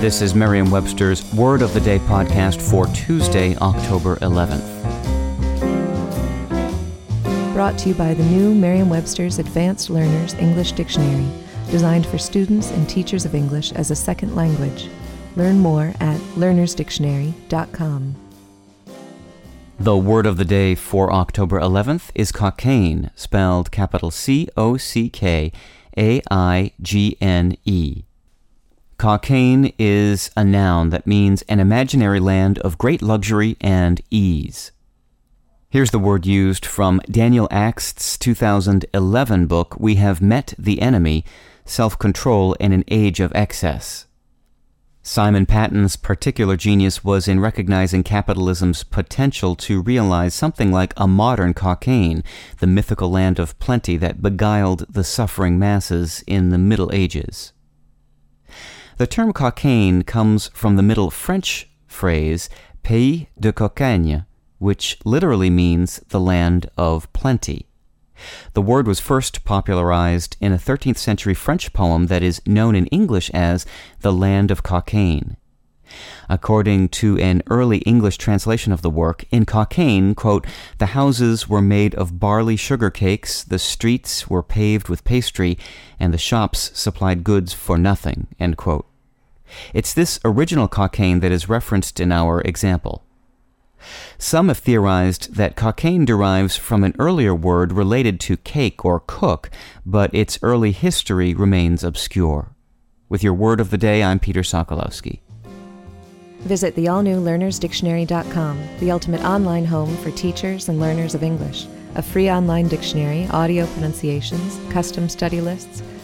This is Merriam Webster's Word of the Day podcast for Tuesday, October 11th. Brought to you by the new Merriam Webster's Advanced Learners English Dictionary, designed for students and teachers of English as a second language. Learn more at learnersdictionary.com. The word of the day for October 11th is Cockaigne, spelled capital C O C K A I G N E. Cockaigne is a noun that means an imaginary land of great luxury and ease. Here's the word used from Daniel Akst's 2011 book, We Have Met the Enemy Self Control in an Age of Excess. Simon Patten's particular genius was in recognizing capitalism's potential to realize something like a modern Cockaigne, the mythical land of plenty that beguiled the suffering masses in the Middle Ages. The term Cockaigne comes from the Middle French phrase pays de cocagne, which literally means the land of plenty. The word was first popularized in a 13th century French poem that is known in English as the Land of Cockaigne. According to an early English translation of the work, in Cockaigne, quote, the houses were made of barley sugar cakes, the streets were paved with pastry, and the shops supplied goods for nothing, end quote. It's this original Cockaigne that is referenced in our example. Some have theorized that Cockaigne derives from an earlier word related to cake or cook, but its early history remains obscure. With your word of the day, I'm Peter Sokolowski. Visit the all new learnersdictionary.com, the ultimate online home for teachers and learners of English. A free online dictionary, audio pronunciations, custom study lists,